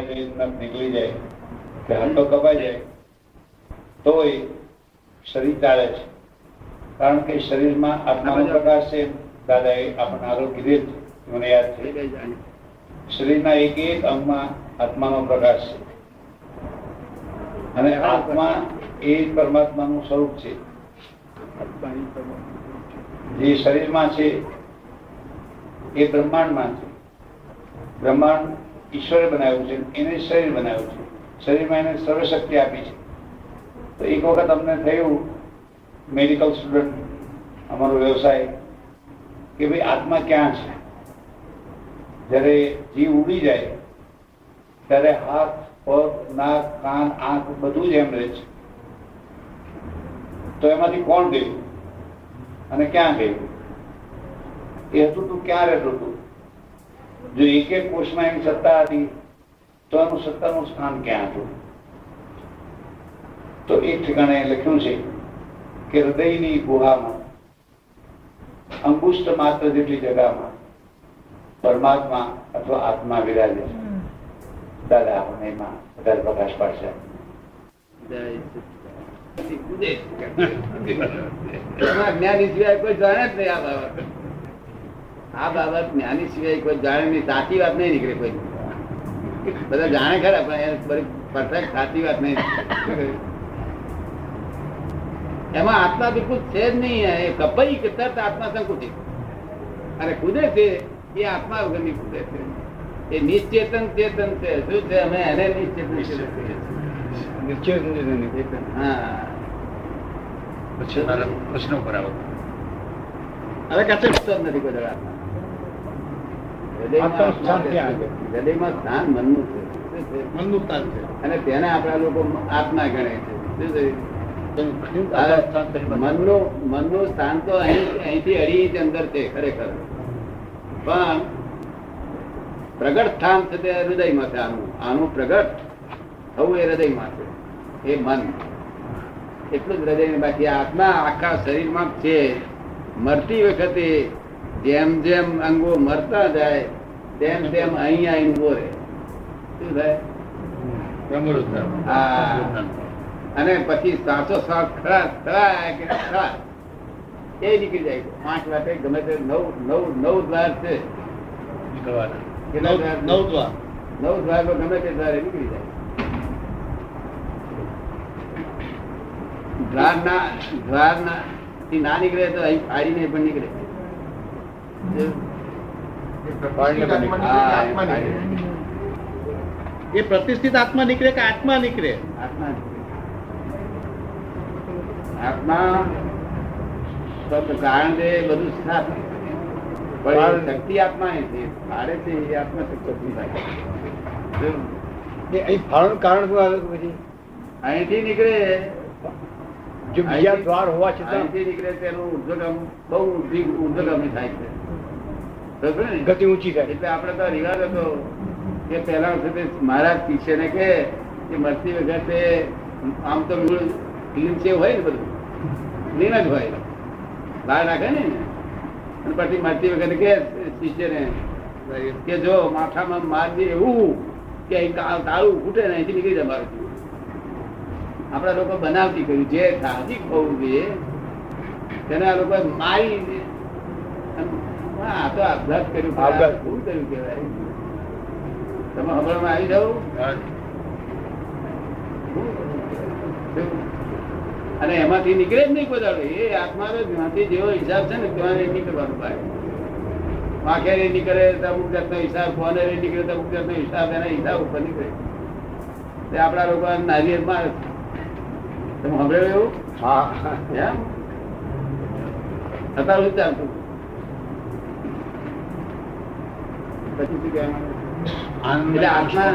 નીકળી જાય કે કપાઈ જાય તોય શરીર ચાલે છે. કારણ કે શરીરમાં આત્માનો પ્રકાશ છે. દાદાએ આપણને આગળ કીધેલ છે. મને યાદ છે. શરીરના એક એક અંગમાં આત્માનો પ્રકાશ છે. અને આત્મા એ પરમાત્માનું સ્વરૂપ છે. જે શરીરમાં છે એ બ્રહ્માંડમાં છે. બ્રહ્માંડ ઈશ્વરે બનાવ્યું છે, એને શરીર બનાવ્યું છે. શરીરમાં એને સર્વશક્તિ આપી છે. તો એક વખત અમને થયું મેડિકલ સ્ટુડન્ટ અમારો વ્યવસાય, કે ભાઈ આત્મા ક્યાં છે? જ્યારે જીવ ઉડી જાય, ત્યારે હાથ, પગ, નાક, કાન, આંખ બધું જ એમ રહે છે. તો એમાંથી કોણ ગયું? અને ક્યાં ગયું? એ હતું તું ક્યાં રહેતું હતું જો એક એક કોષમાં એની સત્તા હતી તો એનું સત્તાનું સ્થાન ક્યાં હતું તો એક ઠેકાણે લખ્યું છે કે હૃદયની ગુહામાં અંગુષ્ઠ માત્ર જેટલી જગામાં પરમાત્મા અથવા આત્મા વિરાજે છે દાદા એમાં વધારે પ્રકાશ પાડશે જ્ઞાની સિવાય કોઈ જાણે જ નહીં આ બાબત આ બાબત જ્ઞાની સિવાય કોઈ જાણે નહીં સાચી વાત નહીં નીકળે કોઈ. બધા જાણે ખરા પણ પરફેક્ટ સાચી વાત નહીં એમાં આત્મા બિલકુલ છે જ નહીં એ કપાઈ તરત આત્મા સંકુચિત. અને કુદે છે એ આત્મા વગરની કુદે છે. એ નિશ્ચેતન ચેતન છે. શું છે? અમે એને નિશ્ચેતન ચેતન. હા. પ્રશ્નો પર આવો. હવે કશું નથી કોઈ દાડો આત્મા. હૃદયમાં સ્થાન મનનું છે. મનનું સ્થાન છે. અને તેને આપણા લોકો આત્મા ગણે છે. મનનું મનનું મનનું સ્થાન તો અહીંથી અઢી ઇંચ અંદર છે ખરેખર. પણ પ્રગટ સ્થાન છે તે હૃદયમાં છે આનું. આનું પ્રગટ થવું એ હૃદયમાં છે. એ મન. એટલું જ હૃદય બાકી. આત્મા આખા શરીરમાં છે. મરતી વખતે જેમ જેમ અંગો મરતા જાય તેમ તેમ અહીંયા આવીને રહે. શું થાય. અને પછી સાચો શ્વાસ ખરા ખરા કે ખરા એ નીકળી જાય. પાંચ વાગે ગમે તે નવ નવ નવ દ્વાર છે. કેટલા દ્વાર નવ દ્વાર. નવ ગમે તે દ્વારે નીકળી જાય. દ્વારના દ્વારના થી ના નીકળે તો અહીં ફાડીને પણ નીકળે. એ પ્રતિષ્ઠિત આત્મા નીકળે કે આત્મા નીકળે? આત્મા કારણ એ બધું સાફ પણ શક્તિ આત્મા એ છે. ફાળે છે એ આત્મા શક્તિ થાય. અહીં ફાળણ કારણ શું આવે પછી? અહીંથી નીકળે. જો બીજા દ્વાર હોવા છતાં? અહીંથી નીકળે તેનું ઉર્ધ્વગામ બહુ ઉર્ધી- ઉર્ધ્વગામી થાય છે? ગતિ ઊંચી થાય. એટલે આપણે તો રિવાજ હતો કે પહેલા વખતે મહારાજ શિષ્યને કે કે મરતી વખતે આમ તો મૂળ ક્લીન છે હોય ને બધું? ક્લીન જ હોય. બહાર નાખે ને? અને પછી મરતી વખતે કે શિષ્યને કે જો માથામાં મારજે એવું કે તાળું ફૂટે ને અહીંથી નીકળી જાય મારું આપણા લોકો બનાવતી કર્યું જે સાહજિક હોવું જોઈએ તેને આ લોકો મારી આ તો અભ્યાસ કર્યું આપઘાત. શું કર્યું કહેવાય. તમે હમણાં આવી જાઓ. અને એમાંથી નીકળે જ નહીં કોઈ એ આત્મા જ્ઞાતિ જેવો હિસાબ છે ને એ નીકળવાનું પાય વાંખે નીકળે તો અમુક જાતનો હિસાબ કોને નીકળે તો અમુક જાતનો હિસાબ એના હિસાબ ઉપર નીકળે. તે આપણા લોકો નારિયેળ મારે. તમે સાંભળ્યું એવું? હા. એમ? અત્યારે શું ચાલતું પછી શું કહેવાનું એટલે આત્મા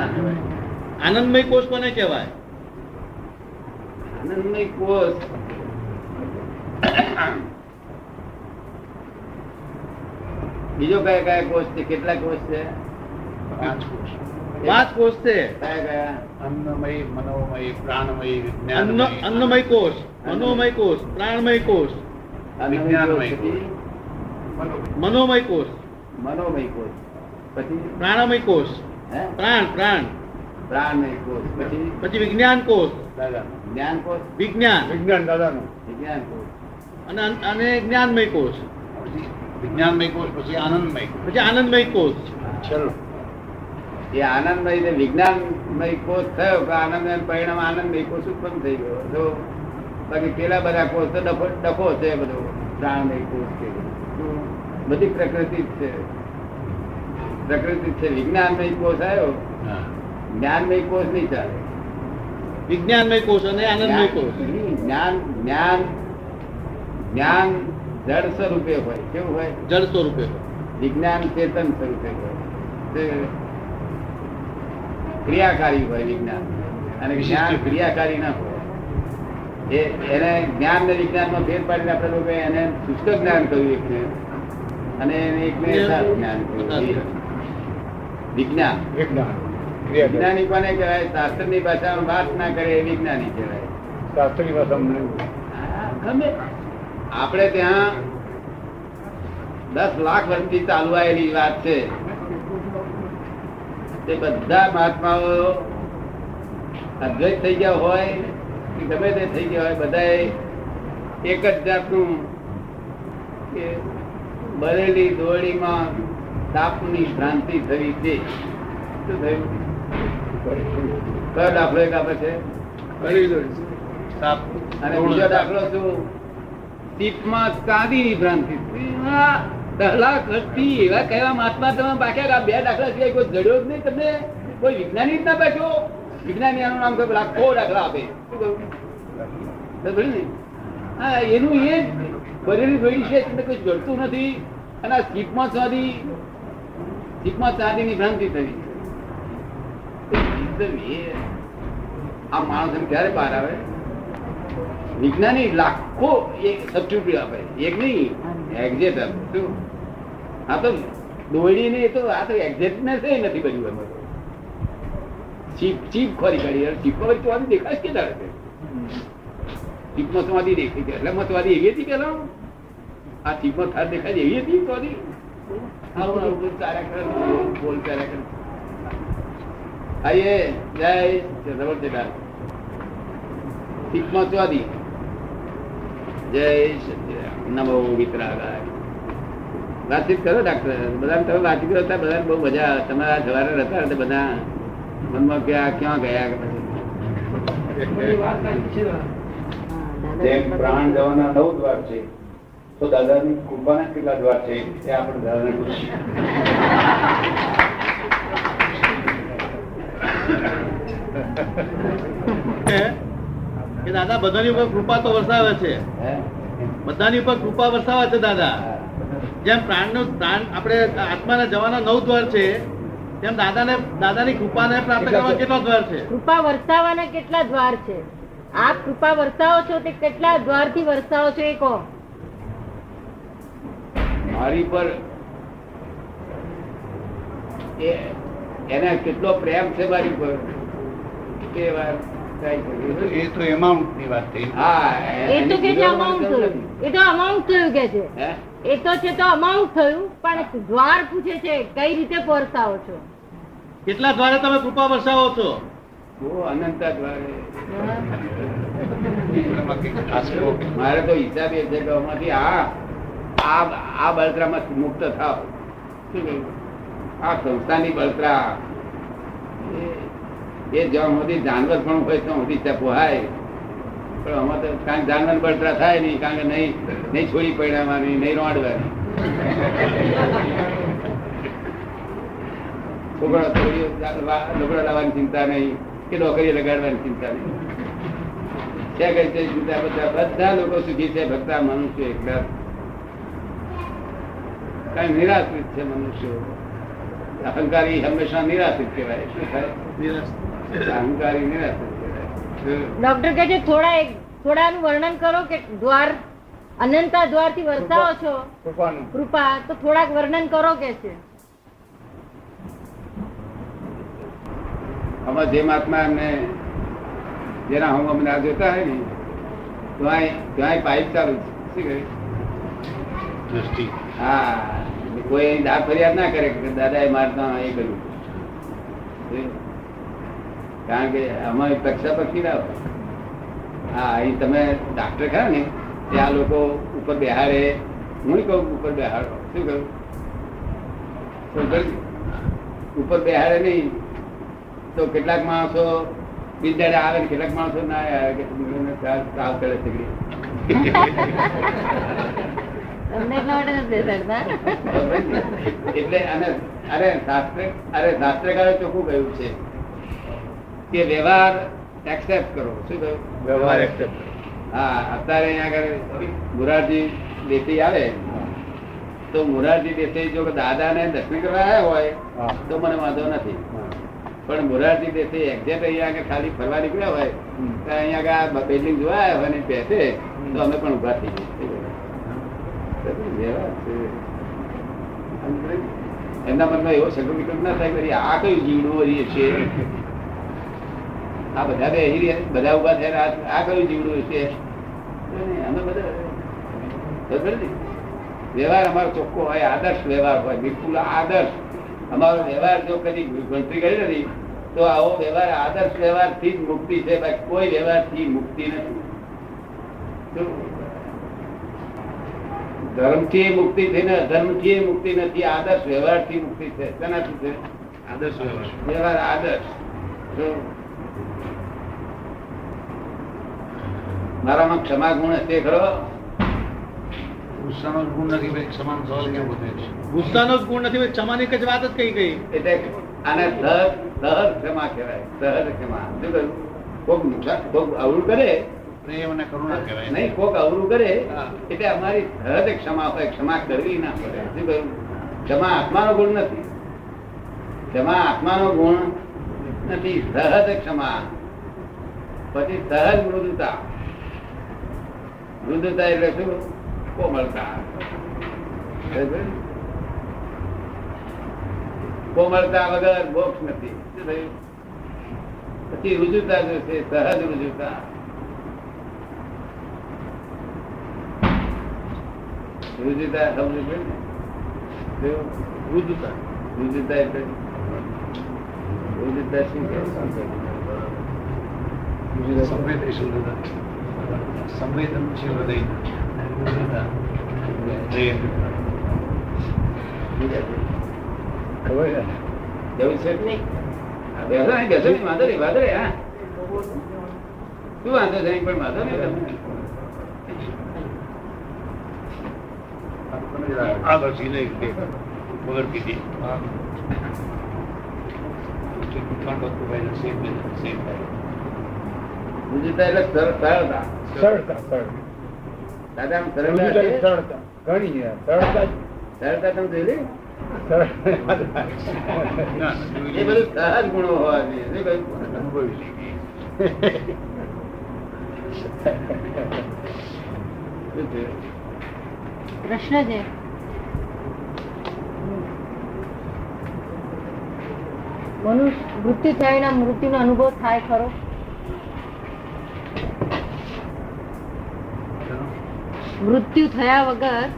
આનંદમય કોષ કોને કહેવાય? આનંદમય કોષ. બીજો કયા કયા કોષ છે? કેટલા કોષ છે? પાંચ કોષ. છે. કયા કયા? અન્નમય મનોમય પ્રાણમય અન્ન વિજ્ઞાનમય અન્નમય કોષ. મનોમય કોષ પ્રાણમય કોષ. વિજ્ઞાનમય કોષ મનોમય કોષ. મનોમય કોષ. પછી? પ્રાણમય કોષ. હે? પ્રાણ પ્રાણ. પ્રાણમય કોષ. પછી? પછી વિજ્ઞાન કોષ. દાદા જ્ઞાન કોષ? વિજ્ઞાન. વિજ્ઞાન દાદાનું. વિજ્ઞાન કોષ. અને અને જ્ઞાનમય કોષ. વિજ્ઞાનમય કોષ પછી આનંદમય પછી આનંદમય કોષ. ચલો. એ આનંદમય ને વિજ્ઞાનમય કોષ થયો કે આનંદમય પરિણામ આનંદમય કોષ ઉત્પન્ન થઈ ગયો. જો બાકી પેલા બધા કોષ તો ડફો ડખો છે બધો. પ્રાણમય કોષ છે બધી પ્રકૃતિ જ છે. પ્રકૃતિ છે વિજ્ઞાનમય કોષ આવ્યો. જ્ઞાનમય કોષ નહીં ચાલે. વિજ્ઞાનમય કોષ અને આનંદમય કોષ. જ્ઞાન જ્ઞાન જ્ઞાન જળ સ્વરૂપે હોય. કેવું હોય? જળ સ્વરૂપે વિજ્ઞાન ચેતન સ્વરૂપે હોય. ક્રિયાકારી હોય વિજ્ઞાન. અને જ્ઞાન ક્રિયાકારી ના હોય. એ એને જ્ઞાન ને વિજ્ઞાનમાં ફેર પાડીને આપણે લોકો એને શુષ્ક જ્ઞાન કહ્યું એકને. અને એને એકને જ્ઞાન કહ્યું. વિજ્ઞાન. વિજ્ઞાન. વિજ્ઞાની કોને કહેવાય? શાસ્ત્રની ભાષામાં વાત ના કરે એ વિજ્ઞાની કહેવાય. શાસ્ત્રી ભાષામાં ગમે. આપણે ત્યાં દસ લાખ વર્ષથી ચાલુ આવેલી વાત છે. તે બધા મહાત્માઓ અદ્વૈત થઈ ગયા હોય કે ગમે તે થઈ ગયા હોય બધા એક જ જાતનું કે બરેલી દોરડીમાં તાપની ભ્રાંતિ થઈ છે. શું થયું? કયો દાખલો એક આપે છે? અને બીજો દાખલો શું? ટીપમાં ચાંદીની ભ્રાંતિ દહલા ખર્ચી એવા કહેવા મહાત્મા તમે બાકી બે દાખલા સિવાય કોઈ જડ્યો જ નહીં તમને? કોઈ વિજ્ઞાની જ ના બેઠો વિજ્ઞાની આનું નામ કોઈ લાખો દાખલા આપે. શું કહ્યું? ને? હા એનું એ જ. ભરેલી જોઈ છે તમને કોઈ જડતું નથી. અને આ સ્કીપમાં ચાંદી સ્કીપમાં ની ભ્રાંતિ થઈ. આ માણસ ક્યારે બહાર આવે? વિજ્ઞાની લાખો એક સબસ્ટિટ્યુટ આપે. એક નહીં એક્ઝેટ આપે શું? આ તો દોડી ને તો, આ તો એક્ઝેક્ટનેસ એ નથી બન્યું એમાં. તો ચીપ ચીપ ખોરી કાઢી. ચીપમાં વચ્ચે વાદી દેખાય કે તે ચીપમાં સ્વાદી દેખાય એટલે મતવાદી એવી હતી પેલા આ ચીપમાં થાર દેખાય એવી હતી સ્વાદી વાતચીત કરો ડાક્ટર. બધા તમે વાતચીત કરો હતા બધા બહુ મજા તમારા જવાના હતા બધા મનમાં કે આ ક્યાં ગયા કે પછી? પ્રાણ જવાના નવ દ્વાર છે. તો દાદાની કૃપાના કેટલા દ્વાર છે એ આપણે દાદાને પૂછીએ. દાદા બધાની ઉપર કૃપા તો વરસાવે છે. બધાની ઉપર કૃપા વરસાવે છે દાદા. જેમ પ્રાણનું પ્રાણ આપણે આત્માના જવાના નવ દ્વાર છે તેમ દાદાને દાદાની કૃપાને પ્રાપ્ત કરવા કેટલા દ્વાર છે? કૃપા વરસાવાના કેટલા દ્વાર છે? આપ કૃપા વરસાવો છો તે કેટલા દ્વારથી વરસાવો છો એ કહો. મારી પર એને કેટલો પ્રેમ છે મારી પર? તે વાત એ તો એમાઉન્ટની વાત થઈ. હા એ તો કે અમાઉન્ટ થયું? એ તો અમાઉન્ટ થયું કે છે? હે? એ તો છે તો અમાઉન્ટ થયું પણ દ્વાર પૂછે છે કઈ રીતે વરસાવો છો? કેટલા દ્વારે તમે કૃપા વરસાવો છો? બહુ અનંત દ્વારે. મારે તો હિસાબ એ છે કે આમાંથી આ આ આ બળતરામાં મુક્ત થાવ? આ સંસ્થાની બળતરા. એ- જ્યાં સુધી જાનવર પણ હોય ત્યાં સુધી ત્યાં પણ આમાં તો કારણ જાનવર બળતરા થાય નહીં, કારણ કે નહીં નહીં છોડી પડવાની નહીં રોડવાની. છોકરા લુગડા લાવવાની ચિંતા નહીં કે નોકરી લગાડવાની ચિંતા નહીં. છે ચિંતા બધા બધા લોકો સુખી છે ભક્તા મનુષ્ય એકલા. કઈ નિરાશ્રિત છે મનુષ્યો? અહંકારી હંમેશા નિરાશ્રિત કહેવાય. શું થાય? અહંકારી નિરાશ્રિત કહેવાય. ડોક્ટર કે છે થોડા એક થોડાનું વર્ણન કરો કે દ્વાર અનંતા દ્વારથી વરસાવો છો? કૃપા તો થોડાક વર્ણન કરો કે છે. અમાર જે મહાત્મા એમને જેના હું અમને આ જોતા હોય ને ત્યાં ત્યાં પાઇપ ચાલુ છે. શું કહ્યું દ્રષ્ટિ. હા. કોઈ દાદ ફરિયાદ ના કરે કે દાદા એ મારતા એ કર્યું. કારણ કે અમારી પક્ષા પક્ષી ના હા, અહીં તમે ડાક્ટર ખરા ને, ત્યાં લોકો ઉપર બેહાડે. હું કહું ઉપર બેહાડો. શું કહું? શું કહ્યું? ઉપર બેહાડે નહીં. તો કેટલાક માણસો બિંદાડે આવે ને કેટલાક માણસો ના આવે કે તાવ કરે છે. તમને એટલા માટે નથી બેસાડતા. એટલે અરે શાસ્ત્ર અરે શાસ્ત્રકારે ચોખ્ખું કહ્યું છે? કે વ્યવહાર એક્સેપ્ટ કરો. શું કહ્યું? વ્યવહાર. હા અત્યારે અહીંયા આગળ મુરારજી દેસાઈ આવે. તો મોરારજી દેસાઈ જો દાદાને દર્શન કરવા આવ્યા હોય તો મને વાંધો નથી. પણ મોરારજી દેસાઈ એક્ઝેક્ટ અહીંયા આગળ ખાલી ફરવા નીકળ્યા હોય. તો અહીંયા આગળ બિલ્ડિંગ જોવા આવ્યા હોય ને બેસે તો અમે પણ ઊભા થઈ જઈએ. એમના મનમાં એવો સંકલ્પ વિકલ્પ ના થાય કે આ કયું જીવડું વળી છે. આ બધા બે બધા ઊભા થયા આ- કયું જીવડું છે અમે બધા વ્યવહાર અમારો ચોખ્ખો હોય, આદર્શ વ્યવહાર હોય, બિલકુલ આદર્શ. અમારો વ્યવહાર જો કદી ગણતરી કરી નથી, તો આવો વ્યવહાર આદર્શ વ્યવહારથી જ મુક્તિ છે. બાકી કોઈ વ્યવહારથી મુક્તિ નથી. ધર્મથી મુક્તિ થઈ ને અધર્મથી મુક્તિ નથી આદર્શ વ્યવહારથી મુક્તિ છે. તેનાથી છે? આદર્શ વ્યવહાર. વ્યવહાર આદર્શ. મારામાં ક્ષમા ગુણ હશે ખરો? ગુસ્સાનો ગુણ નથી ભાઈ ક્ષમાનો સવાલ કેમ પૂછે ગુસ્સાનો જ ગુણ નથી ભાઈ ક્ષમાની જ વાત જ કહી ગઈ. એટલે આને સહજ સહજ ક્ષમા કહેવાય સહજ ક્ષમા. શું કહ્યું? નુકસાન અવળું કરે? પ્રેમ અને કરુણા કહેવાય. નહીં કોક અવરું કરે એટલે અમારી સહજ ક્ષમા હોય ક્ષમા કરવી ના પડે. શું કહ્યું? ક્ષમા આત્માનો ગુણ નથી. ક્ષમા આત્માનો ગુણ નથી. સહજ ક્ષમા. પછી સહજ મૃદુતા. મૃદુતા એટલે શું? કોમળતા. કોમળતા વગર મોક્ષ નથી. પછી રુજુતા જોશે સહજ રુજુતા. રુજુતા સમજ પડી? રુદ્ધતા રુજુતા એટલે રુજુતા શું કે સંવેદનશીલ સંવેદનશીલ હૃદય ખબર છે જવું છે નહીં? વાંધો નહીં, વાંધો નહીં, હા. શું વાંધો નહીં પણ વાંધો નહીં આગળ સીધે એક વગર કીધી ત્રણ વસ્તુ ભાઈ સેમ સેમ થાય રુજુતા એટલે સર- સરળતા સરળતા સરળ દાદા આમ સરળતા સરળતા એટલે છે? સરળતા ઘણી છે. સરળતા જ સરળતા તમે બધું સહજ ગુણો હોવા જોઈએ શું કહ્યું? અનુભવી છે શું છે? પ્રશ્ન છે. મનુષ્ય મૃત્યુ થાય વિના મૃત્યુનો અનુભવ થાય ખરો? મૃત્યુ થયા વગર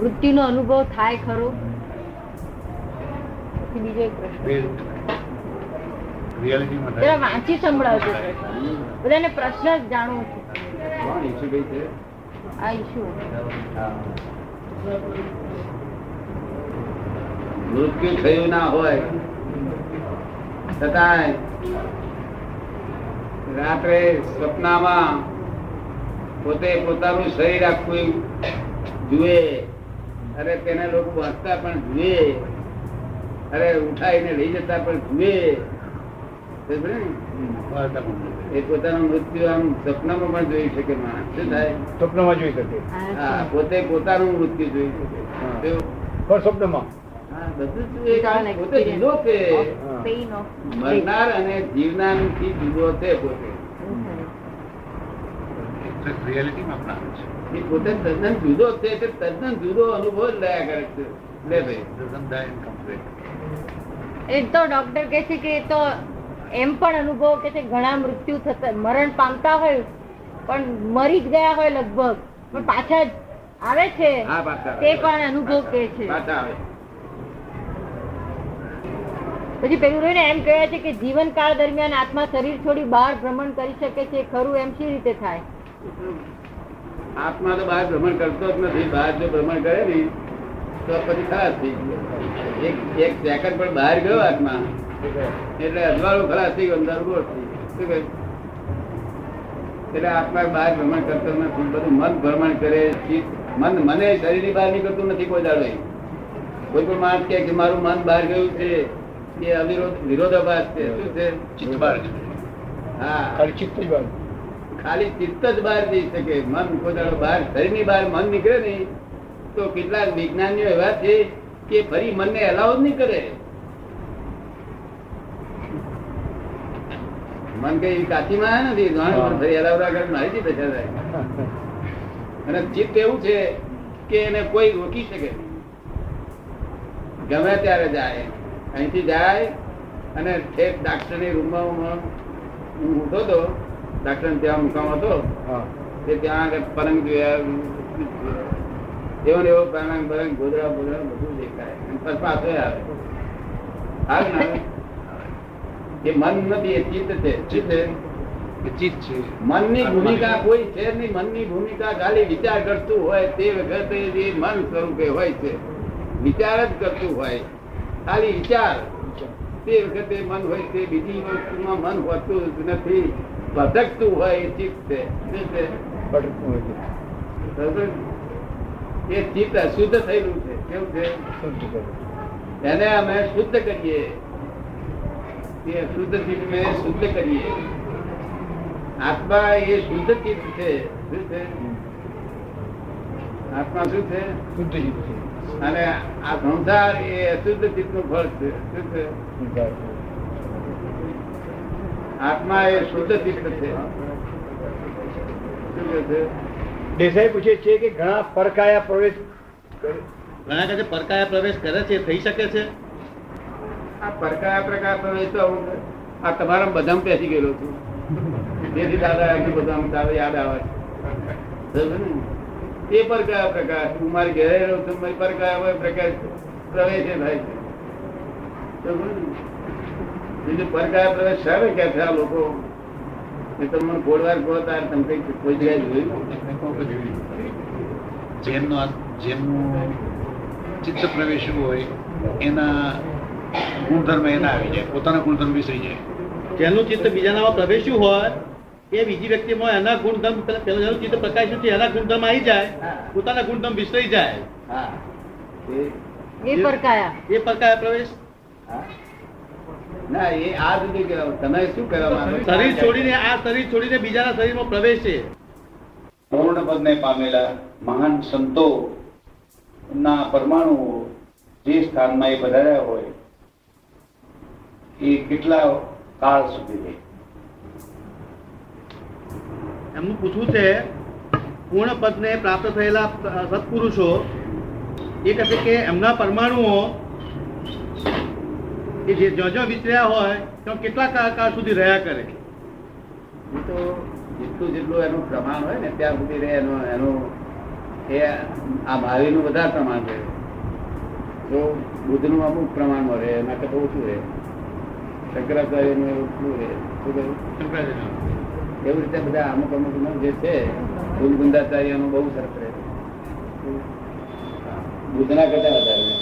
મૃત્યુનો અનુભવ થાય ખરો? પછી બીજો એક પ્રશ્ન. વાંચી સંભળાવજો. બધાને પ્રશ્ન જ જાણવું છે? આ ઈશ્યુ મૃત્યુ થયું ના હોય, છતાંય રાત્રે સપનામાં પોતે પોતાનું શરીર આખું જુએ, અરે તેને લોકો વાંચતા પણ જુએ, અરે ઉઠાઈને લઈ જતા પણ જુએ સમજ્યો ને? વાર્તા પણ બોલે. એ પોતાનું મૃત્યુ આમ સપનામાં પણ જોઈ શકે માણસ. શું થાય? સ્વપ્નમાં જોઈ શકે. હા પોતે પોતાનું મૃત્યુ જોઈ શકે. પણ પોતે જુદો છે હા. પેઇન ઓફ મરનાર અને જીવનારથી જુદો છે પોતે. એટલે રિયાલિટીમાં અપનાવે છે. એ પોતે તદ્દન જુદો છે એટલે તદ્દન જુદો અનુભવ જ લયા કરે છે. લે ભાઈ. એ તો ડોક્ટર કહે છે કે તો એમ પણ અનુભવ કે છે ઘણા મૃત્યુ થતા મરણ પામતા હોય પણ મરી જ ગયા હોય લગભગ. પણ પાછા આવે છે. તે પણ અનુભવ કે છે. પછી પેલું રહીને એમ કહે છે કે જીવનકાળ દરમિયાન આત્મા શરીર છોડી બહાર ભ્રમણ કરી શકે છે ખરું એમ શી રીતે થાય? આત્મા તો બહાર ભ્રમણ કરતો જ નથી. બહાર જો ભ્રમણ કરે ને તો પછી ખલાસ થઈ ગયો. એક એક સેકન્ડ પણ બહાર ગયો આત્મા. એટલે અજવાળું ખલાસ થઈ ગયું અંદર ઊભો થઈ ગયું. એટલે આત્મા બહાર ભ્રમણ કરતો નથી. બધું મન ભ્રમણ કરે મન મને શરીરની બહાર નીકળતું નથી કોઈ દાડો કોઈ પણ માણસ કહે કે મારું મન બહાર ગયું છે એ અવિરોધ વિરોધાભાસ છે. શું છે? ચિત્ત બહાર હા. ખાલી ચિત્ત જ બાદ ખાલી ચિત્ત જ બહાર જઈ શકે. મન પોતાનો બહાર શરીરની બહાર મન નીકળે નહીં. તો કેટલાક વિજ્ઞાનીઓ એવા છે કે ફરી મનને એલાવ જ નહીં કરે. મન કઈ નથી ફરી મારી જીતે છે અને ચિત્ત એવું છે કે એને કોઈ રોકી શકે ગમે ત્યારે જાય અહીંથી જાય અને ઠેક ડાક્ટરની રૂમમાં હું ઉઠો તો ડાક્ટર ત્યાં મુકામ હતો હા. તે ત્યાં આગળ પલંગ જોયા એવો ને એવો પલંગ પલંગ ગોધરા બોધરા બધું દેખાય. પછી આવે. આવે? એ મન નથી એ ચિત્ત છે. ચિત્ત છે. મનની ભૂમિકા કોઈ છે નહીં. મનની ભૂમિકા ખાલી વિચાર કરતું હોય તે વખતે જે મન સ્વરૂપે હોય છે. વિચાર જ કરતું હોય. ખાલી વિચાર. તે વખતે મન હોય તે બીજી વસ્તુમાં મન હોતું જ નથી. ભટકતું હોય એ ચિત્ત છે. શું છે? એ ચિત્ત અશુદ્ધ થયેલું છે. કેવું છે. એને અમે શુદ્ધ કરીએ. એ અશુદ્ધ ચિત્તને શુદ્ધ કરીએ. આત્મા એ શુદ્ધ ચિત્ત છે. શું છે? આત્મા શું છે? શુદ્ધ ચિત્ત છે. અને આ સંસાર એ અશુદ્ધ ચિત્તનું ફળ છે. શું છે? આત્મા એ શુદ્ધ ચિત્ત છે. શું છે? દેસાઈ પૂછે છે કે ઘણા પરકાયા પ્રવેશ ઘણા કહે છે પરકાયા પ્રવેશ કરે છે થઈ શકે છે? આ પ્રકાર તમારા બધામાં પેસી ગયેલો છું. તેથી દાદા બધું દાદા યાદ આવે. એ પર કયા પ્રકાર હું મારી ઘરે રહું છું, મારી પર કયા પ્રકાર પ્રવેશ થાય બીજું પર કયા પ્રવેશ સારે કે છે આ લોકો? એ તો મને ગોળવાર કહો તાર તમે કઈ કોઈ જગ્યાએ જોયું જેમનો જેમનું ચિત્ત પ્રવેશ હોય, એના ગુણધર્મ એના આવી જાય પોતાના ગુણધર્મ વિસરી જાય. જેનું ચિત્ત બીજાનામાં પ્રવેશ્યું હોય એ બીજી વ્યક્તિમાં એના ગુણધર્મ પેલા જેનું ચિત્ત પ્રકાશ્યું છે એના ગુણધર્મ આવી જાય પોતાના ગુણધર્મ વિસરી જાય. એ એ પરકાયા. એ પરકાયા પ્રવેશ. ના એ આ સુધી કહેવાનું તમે શું માંગો શરીર છોડીને આ શરીર છોડીને બીજાના શરીરમાં પ્રવેશ છે. પૂર્ણ પદને પામેલા મહાન સંતો ના પરમાણુઓ જે સ્થાનમાં એ પધાર્યા હોય એ કેટલા કાળ સુધી રહે? એમનું પૂછવું છે પૂર્ણ પદને પ્રાપ્ત થયેલા સત્પુરુષો એ કહે કે એમના પરમાણુઓ કે જે જો જો વિચર્યા હોય તો કેટલા કાળ કાળ સુધી રહ્યા કરે? એ તો જેટલું જેટલું એનું પ્રમાણ હોય ને ત્યાં સુધી રહે એનો એનું એ આ ભાવિનું વધારે પ્રમાણ રહે. જો બુદ્ધનું અમુક પ્રમાણમાં રહે એના કરતાં ઓછું રહે. શંકરાચાર્યનું એવું ઓછું રહે શું એવી રીતે બધા અમુક અમુક નો જે છે ગુંદાચાર્યનું બહુ સરસ રહે. બુદ્ધના કરતા વધારે.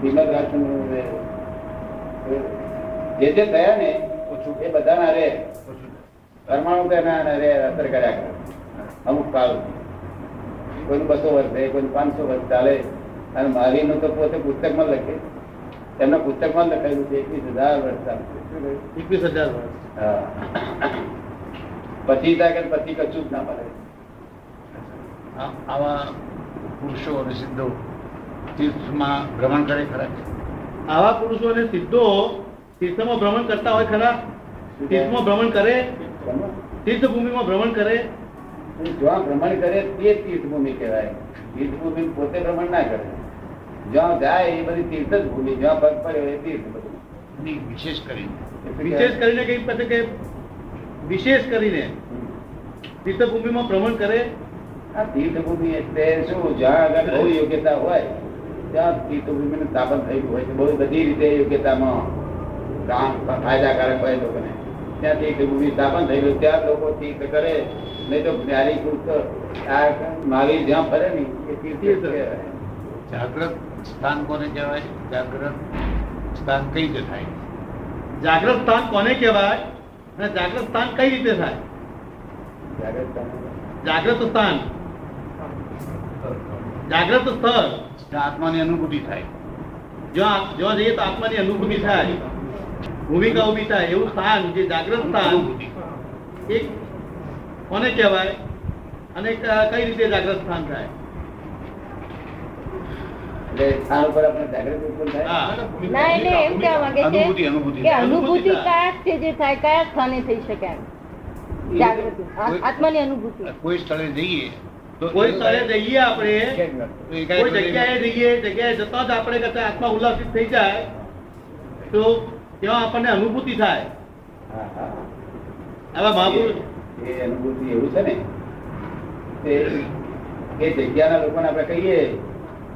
ગુંદાચાર્ય. જે જે થયા ને એ બધાના રે. પરમાણુ એના રે અસર કર્યા કરે. અમુક કાળ કોઈનું બસો વર્ષ રહે કોઈનું પાંચસો વર્ષ ચાલે. અને મારી નું તો પોતે પુસ્તકમાં લખે. એમના પુસ્તકમાં લખાયેલું છે એકવીસ હજાર વર્ષ? એકવીસ હજાર વર્ષ. હા. પછી થાય કે પછી કશું જ ના મળે. આવા પુરુષો અને સિદ્ધો તીર્થમાં ભ્રમણ કરે ખરા? આવા પુરુષો અને સિદ્ધો તીર્થમાં ભ્રમણ કરતા હોય ખરા? તીર્થમાં ભ્રમણ કરે? તીર્થભૂમિમાં ભ્રમણ કરે? જો જ્યાં ભ્રમણ કરે તે તીર્થભૂમિ કહેવાય. તીર્થભૂમિ પોતે ભ્રમણ ના કરે. જ્યાં જાય એ બધી તીર્થ જ ભૂલી જ્યાં પગ પડ્યો એ તીર્થ બધું. વિશેષ કરીને. વિશેષ કરીને કઈ પછી કે વિશેષ કરીને તીર્થભૂમિમાં ભ્રમણ કરે? આ તીર્થભૂમિ એટલે શું? જ્યાં આગળ બહુ યોગ્યતા હોય ત્યાં તીર્થભૂમિનું સ્થાપન થયેલું હોય છે. બહુ બધી રીતે યોગ્યતામાં કામ ફાયદાકારક હોય લોકોને. ત્યાં તીર્થભૂમિ સ્થાપન થયેલું ત્યાં લોકો તીર્થ કરે. નહીં તો જ્ઞાની પુરુષ તો આ મહાવીર જ્યાં ફરે ને એ તીર્થ. જાગ્રત સ્થાન કોને કહેવાય? જાગ્રત સ્થાન કઈ રીતે થાય? જાગ્રત સ્થાન કોને કહેવાય? અને જાગ્રત સ્થાન કઈ રીતે થાય? જાગ્રત સ્થાન. જાગ્રત સ્થળ. આત્માની અનુભૂતિ થાય. જો જો જઈએ તો આત્માની અનુભૂતિ થાય. ભૂમિકા ઊભી થાય. એવું સ્થાન જે જાગ્રત સ્થાન. અનુભૂતિ એ કોને કહેવાય? અને કઈ રીતે જાગ્રત સ્થાન થાય? સ્થાન ઉપર આપણે જાગૃત ઉત્પન્ન થાય? ના એટલે એમ કહેવા માંગે છે અનુભૂતિ અનુભૂતિ. કે અનુભૂતિ અનુભૂતિ કયા છે જે થાય કયા સ્થાને થઈ શકે જાગૃતિ આત્માની અનુભૂતિ. કોઈ સ્થળે જઈએ કોઈ સ્થળે જઈએ આપણે કોઈ જગ્યાએ જઈએ જગ્યાએ જતા જ આપણે કદાચ આત્મા ઉલ્લાસિત થઈ જાય તો ત્યાં આપણને અનુભૂતિ થાય. હા હા. આવા મહાપુરુષ એ અનુભૂતિ એવું છે ને તે એ જગ્યાના લોકોને આપણે કહીએ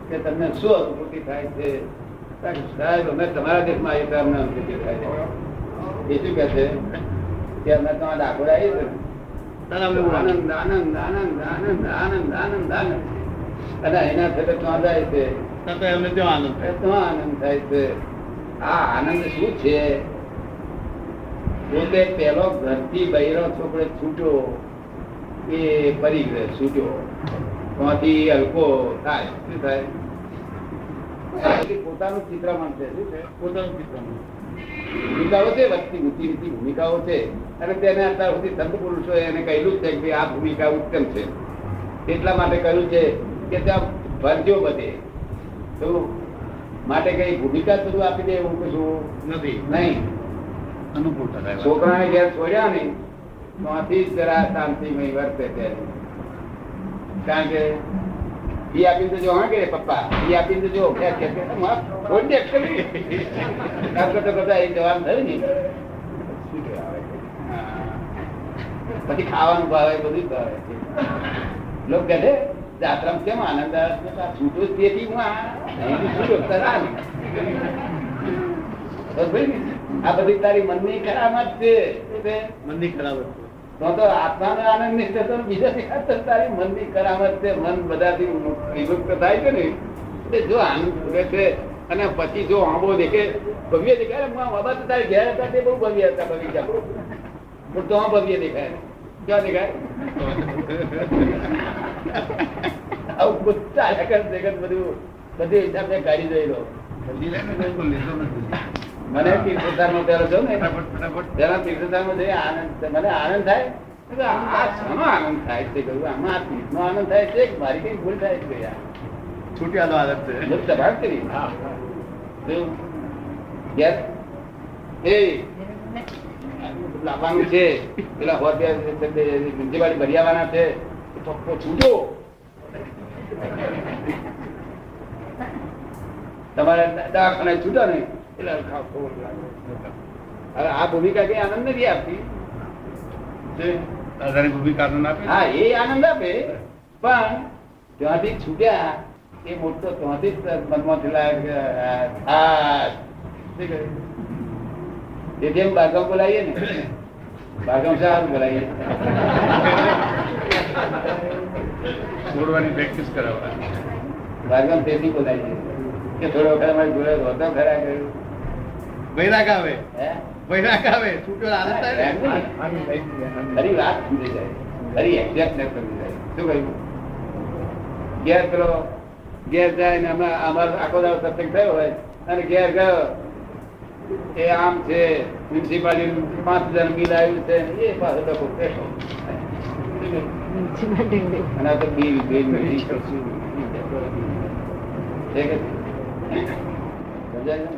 કે તમને શું અનુભૂતિ થાય છે? સાહેબ અમે તમારા દેશમાં આવીએ તો અમને અનુભૂતિ થાય છે. એ શું કે છે કે અમે તમારા ડાકોર આવીએ છીએ. તારે અમને એવું આનંદ આનંદ આનંદ આનંદ આનંદ આનંદ આનંદ. અને એના થતા ત્યાં જાય છે. ત્યાં આનંદ થાય. આનંદ થાય છે. આ આનંદ શું છે? પોતે પેલો ઘરથી બૈરો છોકરો છૂટ્યો એ પરિગ્રહ છૂટ્યો. ત્યાંથી હલકો થાય. શું થાય? પોતાનું ચિત્રમણ છે. શું છે? પોતાનું ચિત્રમણ ભૂમિકાઓ છે વચ્ચે ઊંચી ઊંચી ભૂમિકાઓ છે. અને તેને અત્યાર સુધી સંત પુરુષો એને કહેલું છે કે આ ભૂમિકા ઉત્તમ છે. એટલા માટે કહ્યું છે કે ત્યાં ફરજો બધે. તો માટે કઈ ભૂમિકા શરૂ આપી દે એવું કશું? નથી. નહીં. અનુકૂળ છોકરાને ઘેર છોડ્યા નહીં તો આથી જ જરા શાંતિમય વર્તે છે. કારણ કે ઈ આપીને તો જો હા કે પપ્પા ઈ આપીને તો જો કે કે કે માં છોડ દે કરી આમ કરતા કરતા એક જવાન થયું ને પછી ખાવાનું ભાવે બધું જ ભાવે લોક કહે છે જાત્રામાં કેમ આનંદ આવે છે? આ છૂટો જ તેથી હું આ અહીંથી છૂટો જ તારે આ. તો ભાઈ ને, આ બધી તારી મનની કરામત છે શું છે મનની ખરાબ વસ્તુ. તો તો આત્માનો આનંદ નહીં થતો, બીજા અને પછી જો આંબો દેખે, ભવ્ય દેખાય બાબા તો તારી ઘેર હતા તે બહુ ભવ્ય હતા બગીચા પણ તો આ ભવ્ય દેખાય. ક્યાં દેખાય? આવું બધું બધું બધી હિસાબે ગાડી જઈ મને તીર્થસ્થાનમાં પેલો જો ને. પેલા તીર્થસ્થાનમાં જઈ આનંદ મને આનંદ થાય? આ શાનો આનંદ થાય છે કહ્યું. આમાં આ આનંદ થાય છે મારી કઈ ભૂલ થાય છે યાર? છૂટ્યાનો આનંદ છે. કરી? લાવવાનું છે. પેલા મુંજીવાડી ભરિયાવાના છે. ચોખ્ખો છૂટો. તમારે દવાખાને છૂટો ને એટલે હવે આ ભૂમિકા કઈ આનંદ નથી આપતી ભૂમિકા આનંદ આપે? હા એ આનંદ આપે પણ ત્યાંથી છૂટ્યા એ મોટો ત્યાંથી જ મનમાંથી લાગે કે આ શું કહ્યું? તેથી એમ બાગમ બોલાવીએ ને બાગમ સારું બોલાવીએ. છોડવાની પ્રેક્ટિસ કરાવવા બાગમ તેથી બોલાવીએ. કે થોડો વખત અમારી જોડે ખરા કર્યું વૈરાગ આવે હે વૈરાગ આવે છૂટો આનંદ થાય ખરી વાત સમજી જાય. ખરી એક્ઝેક્ટનેસ સમજી જાય. શું કહ્યું? ઘેર પેલો ઘેર જાય ને હમણાં અમારો આખો દાડો સત્સંગ થયો હોય અને ઘેર ગયો. એ આમ છે મ્યુનિસિપાલિટી પાંચ હજાર બિલ આવ્યું છે એ પાછો ડખો અને તો બિલ બિલ છે કે સમજાય?